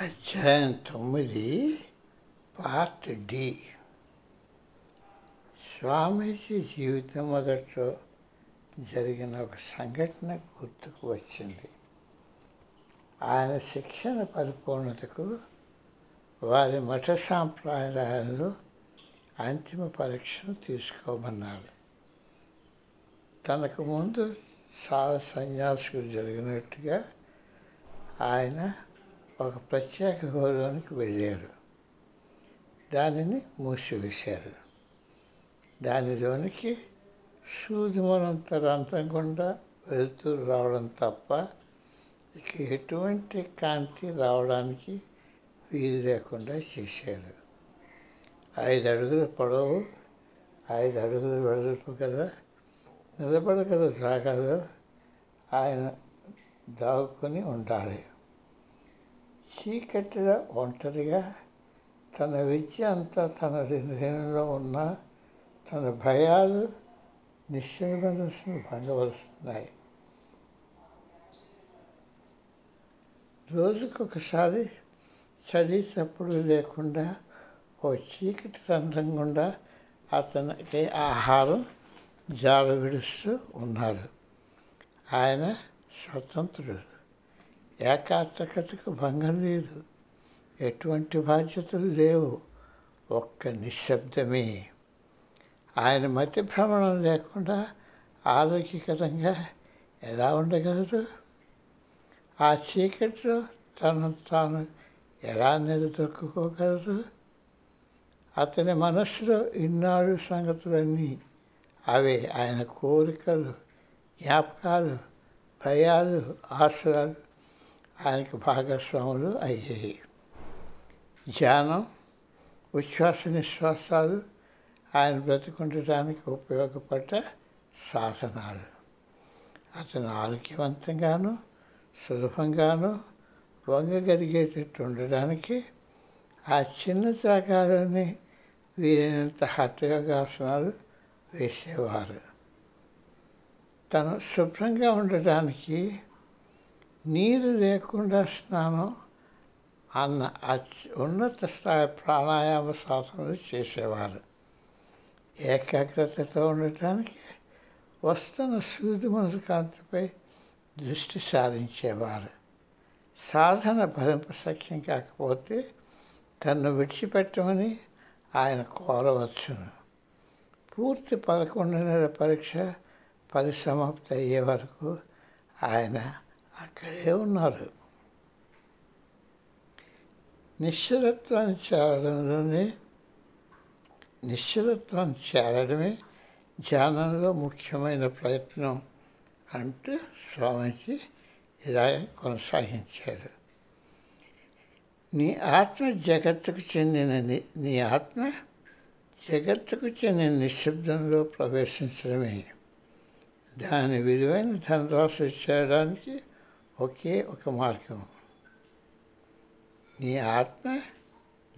అధ్యాయం తొమ్మిది part D. స్వామీజీ జీవితం మొదట్లో జరిగిన ఒక సంఘటన గుర్తుకు వచ్చింది. ఆయన శిక్షణ పరిపూర్ణతకు వారి మఠ సాంప్రదాయంలో అంతిమ పరీక్షను తీసుకోమన్నారు తనకు ముందు చాలా సన్యాసులు జరిగినట్టుగా ఆయన ఒక ప్రత్యేక గౌరవానికి వెళ్ళారు. దానిని మూసివేశారు. దానిలోనికి సూదిమనంత రంధ్రం గుండా వెళ్తూ రావడం తప్ప ఇక ఎటువంటి కాంతి రావడానికి వీలు లేకుండా చేశారు. ఐదు అడుగుల పొడవు ఐదు అడుగుల వెడల్పు కదా నిలబడగల జాగాలో ఆయన దాగుకొని ఉండాలి. చీకటిగా ఒంటరిగా తన విద్య అంతా తన హృదయంలో ఉన్న తన భయాలు నిశ్చయ మనస్సును భంగపరుస్తున్నాయి. రోజుకొకసారి చలి చప్పుడు లేకుండా ఓ చీకటి రంధ్రం గుండా అతనికి ఆహారం జాడ విడుస్తూ ఉన్నాడు ఆయన స్వతంత్రుడు. ఏకాత్మకతకు భంగం లేదు. ఎటువంటి బాధ్యతలు లేవు. ఒక్క నిశ్శబ్దమే. ఆయన మతి భ్రమణం లేకుండా ఆరోగ్యకరంగా ఎలా ఉండగలరు? ఆ చీకటిలో తను తాను ఎలా నిలదొక్కుకోగలరు? అతని మనస్సులో ఇన్నాడు సంగతులన్నీ అవే ఆయన కోరికలు జ్ఞాపకాలు భయాలు ఆశలు ఆయనకు భాగస్వాములు అయ్యాయి. ధ్యానం ఉచ్ఛ్వాస నిశ్వాసాలు ఆయన బ్రతికుండటానికి ఉపయోగపడ్డ సాధనాలు. అతను ఆరోగ్యవంతంగాను సులభంగాను వంగగలిగేటట్టు ఉండడానికి ఆ చిన్న జాగాలోనే వీలైనంత హఠయోగాసనాలు వేసేవారు. తను శుభ్రంగా ఉండటానికి నీరు లేకుండా స్నానం అన్న ఉన్నత స్థాయి ప్రాణాయామ సాధనలు చేసేవారు. ఏకాగ్రతతో ఉండటానికి వస్తున్న సూది మనసు కాంతిపై దృష్టి సారించేవారు. సాధన భరింప సఖ్యం కాకపోతే తన్ను విడిచిపెట్టమని ఆయన కోరవచ్చును. పూర్తి పదకొండు నెలల పరీక్ష పరిసమాప్తి అయ్యే వరకు ఆయన అక్కడే ఉన్నారు. నిశ్చలత్వాన్ని చేరడంలోనే నిశ్చలత్వాన్ని చేరడమే ధ్యానంలో ముఖ్యమైన ప్రయత్నం అంటూ స్వామీజీ ఇలా కొనసాగించారు. నీ ఆత్మ జగత్తుకు చెందిన నీ ఆత్మ జగత్తుకు చెందిన నిశ్శబ్దంలో ప్రవేశించడమే. దాని విలువైన ధనరాశి చేయడానికి ఒకే ఒక మార్గం. నీ ఆత్మ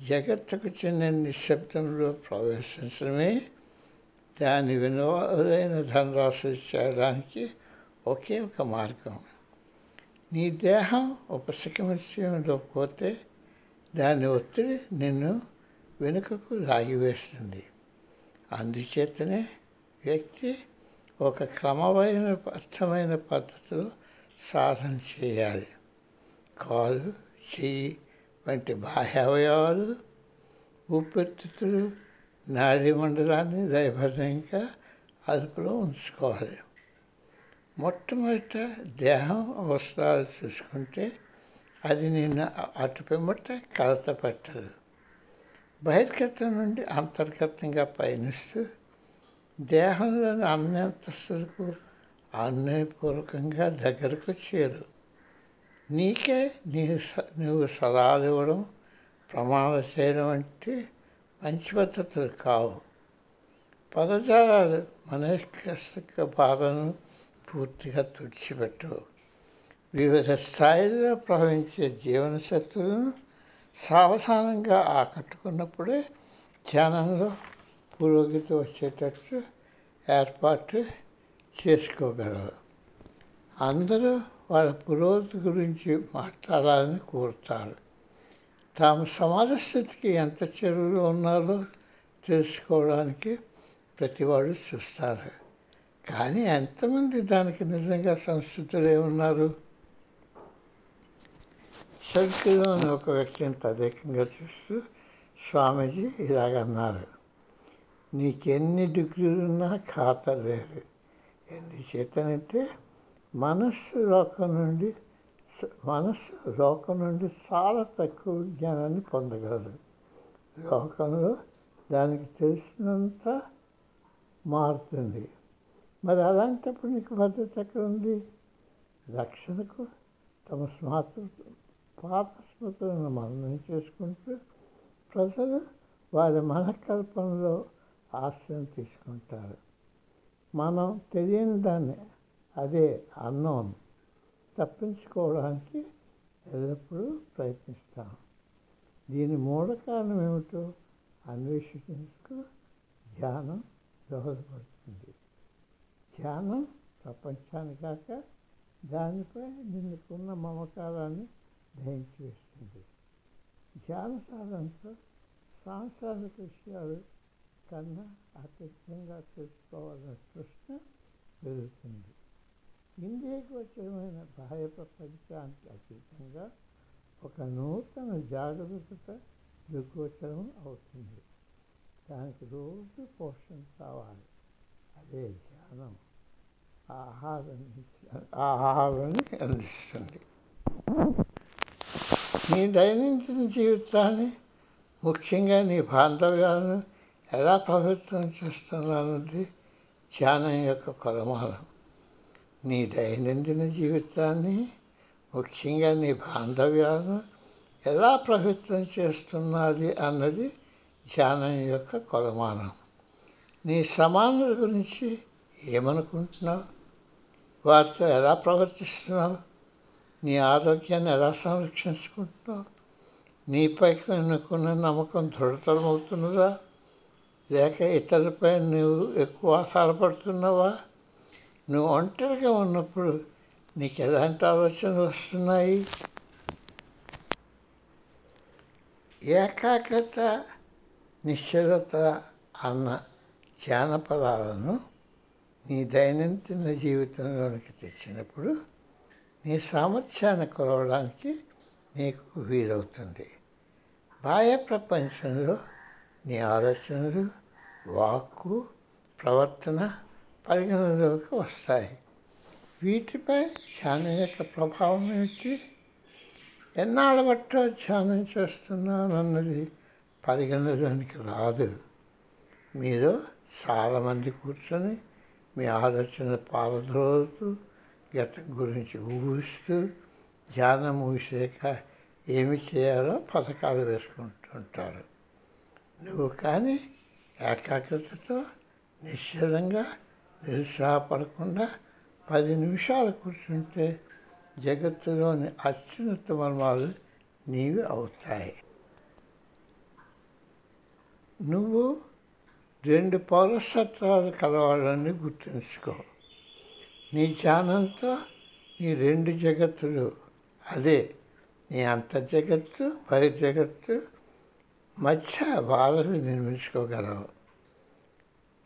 జగత్తుకు చెందిన నిశ్శబ్దంలో ప్రవేశించడమే దాని వినోదైన ధనరాశి చేయడానికి ఒకే ఒక మార్గం. నీ దేహం ఉపశమనంలో పోతే దాని ఒత్తిడి నిన్ను వెనుకకు లాగివేస్తుంది. అందుచేతనే వ్యక్తి ఒక క్రమమైన అర్థమైన పద్ధతిలో సాధన చేయాలి. కాలు చెయ్యి వంటి బాహ్య అవయవాలు ఊపిరితిత్తులు నాడీ మండలాన్ని దయబద్ధంగా అదుపులో ఉంచుకోవాలి. మొట్టమొదట దేహం అవసరాలు చూసుకుంటే అది నిన్ను అటు పిమ్మట కలత పెట్టదు. బహిర్గతం నుండి అంతర్గతంగా పయనిస్తూ దేహంలోని అన్యంతస్తులకు అన్యపూర్వకంగా దగ్గరకు చేరు నీకే నీ నువ్వు సలహాలు ఇవ్వడం ప్రమాదం చేయడం అంటే మంచి పద్ధతులు కావు. పదజాలాలు మనస్క బాధను పూర్తిగా తుడిచిపెట్టవు. వివిధ స్థాయిల్లో ప్రవహించే జీవన శక్తులను సావధానంగా ఆకట్టుకున్నప్పుడే ధ్యానంలో పురోగతి వచ్చేటట్టు ఏర్పాటు చేసుకోగలరు. అందరూ వాళ్ళ పురోగతి గురించి మాట్లాడాలని కోరుతారు. తాము సమాజ స్థితికి ఎంత చెరువులో ఉన్నారో తెలుసుకోవడానికి ప్రతివాడు చూస్తారు. కానీ ఎంతమంది దానికి నిజంగా సంస్కృతులే ఉన్నారు? సర్కిల్లోని ఒక వ్యక్తిని తదేకంగా చూస్తూ స్వామీజీ ఇలాగన్నారు. నీకెన్ని డిగ్రీలున్నా ఖాతా లేదు. ఎందుచేతనంటే మనస్సు లోకం నుండి మనస్సు లోకం నుండి చాలా తక్కువ జ్ఞానాన్ని పొందగలదు. లోకంలో దానికి తెలిసినంత మారుతుంది. మరి అలాంటప్పుడు నీకు భద్రత ఎక్కడ ఉంది రక్షణకు తమ స్మార్త పాత స్మృతులను మననం చేసుకుంటూ ప్రజలు వారి మనకల్పనలో ఆశ్రయం తీసుకుంటారు. మనం తెలియని దాన్ని అదే అన్నోన్ తప్పించుకోవడానికి ఎల్లప్పుడూ ప్రయత్నిస్తాం. దీని మూల కారణం ఏమిటో అన్వేషించుకు ధ్యానం దోహదపడుతుంది. ధ్యానం ప్రపంచాన్ని కాక దానిపై నిన్నుకున్న మమకారాన్ని దహించి వేస్తుంది. ధ్యాన సాధనతో సాంసారిక విషయాలు కన్నా అత్యధికంగా తెలుసుకోవాలన్న ప్రశ్న పెరుగుతుంది. ఇంద్రియగోచరమైన బాహ్య ప్రపంచానికి అతీతంగా ఒక నూతన జాగ్రత్త దృగోచరం అవుతుంది. దానికి రోజు పోషణ కావాలి. అదే ధ్యానం. ఆహారం ఆహారాన్ని అందిస్తుంది. నీ దైనందిన జీవితాన్ని ముఖ్యంగా నీ బాంధవ్యాలను ఎలా ప్రభుత్వం చేస్తున్నానది ధ్యానం యొక్క కొలమానం. నీ దైనందిన జీవితాన్ని ముఖ్యంగా నీ బాంధవ్యాలను ఎలా ప్రభుత్వం చేస్తున్నది అన్నది ధ్యానం యొక్క కొలమానం. నీ సమానుల గురించి ఏమనుకుంటున్నావు? వారితో ఎలా ప్రవర్తిస్తున్నావు? నీ ఆరోగ్యాన్ని ఎలా సంరక్షించుకుంటున్నావు? నీపై అనుకున్న నమ్మకం దృఢతరమవుతున్నదా? లేక ఇతరులపై నువ్వు ఎక్కువ ఆధారపడుతున్నావా? నువ్వు ఒంటరిగా ఉన్నప్పుడు నీకు ఎలాంటి ఆలోచనలు వస్తున్నాయి? ఏకాగ్రత నిశ్చలత అన్న జానపదాలను నీ దైనందిన జీవితంలోనికి తెచ్చినప్పుడు నీ సామర్థ్యాన్ని కొలవడానికి నీకు వీలవుతుంది. బాహ్య ప్రపంచంలో నీ ఆలోచనలు వాక్కు ప్రవర్తన పరిగణలోకి వస్తాయి. వీటిపై ధ్యానం యొక్క ప్రభావం ఏమిటి? ఎన్నాళ్ళ బట్టో ధ్యానం చేస్తున్నానన్నది పరిగణలోనికి రాదు. మీరు చాలామంది కూర్చొని మీ ఆలోచన పారద్రోలుతూ గతం గురించి ఊహిస్తూ ధ్యానం ఊసాక ఏమి చేయాలో పథకాలు వేసుకుంటుంటారు. నువ్వు కానీ ఏకాగ్రతతో నిశ్చలంగా నిరుత్సాహపడకుండా పది నిమిషాలు కూర్చుంటే జగత్తులోని అత్యున్నత మర్మాలు నీవి అవుతాయి. నువ్వు రెండు పౌరసత్వాలు కలవాలని గుర్తుంచుకో. నీ ధ్యానంతో నీ రెండు జగత్తులు అదే నీ అంతర్జగత్తు బహిర్జగత్తు మధ్య వాళ్ళని నిర్మించుకోగలవు.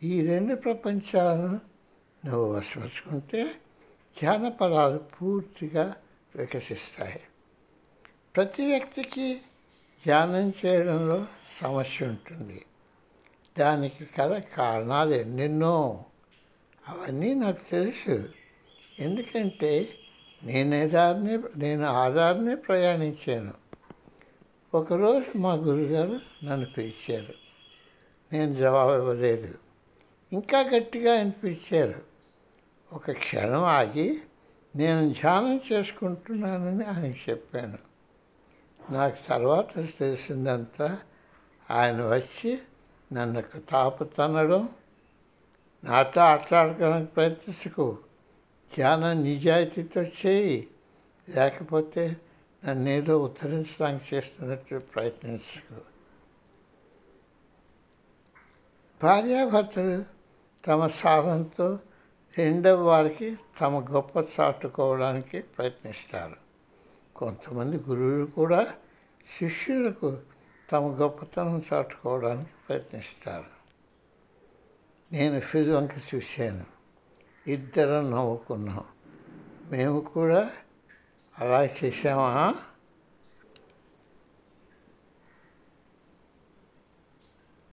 ఈ రెండు ప్రపంచాలను నువ్వు వశపరుచుకుంటే జానపదాలు పూర్తిగా వికసిస్తాయి. ప్రతి వ్యక్తికి ధ్యానం చేయడంలో సమస్య ఉంటుంది. దానికి కల కారణాలు ఎన్నెన్నో అవన్నీ నాకు తెలుసు. ఎందుకంటే నేనే దారిని నేను ఆధారనే ప్రయాణించాను. ఒకరోజు మా గురుగారు నన్ను పిలిచారు. నేను జవాబు ఇవ్వలేదు. ఇంకా గట్టిగా అనిపించారు. ఒక క్షణం ఆగి నేను ధ్యానం చేసుకుంటున్నానని ఆయన చెప్పాను. నాకు తర్వాత తెలిసిందంతా ఆయన వచ్చి నన్ను తాపు తనడం నాతో ఆటలాడడానికి ప్రయత్నించుకో. ధ్యానం నిజాయితీతో చేయి. లేకపోతే నన్ను ఏదో ఉత్తరించడానికి చేస్తున్నట్టు ప్రయత్నించుకో. భార్యాభర్తలు తమ సాధనతో రెండవ వారికి తమ గొప్ప చాటుకోవడానికి ప్రయత్నిస్తారు. కొంతమంది గురువులు కూడా శిష్యులకు తమ గొప్పతనం చాటుకోవడానికి ప్రయత్నిస్తారు. నేను ఫిజు వంక చూశాను. ఇద్దరం నవ్వుకున్నాం. మేము కూడా అలా చేసామా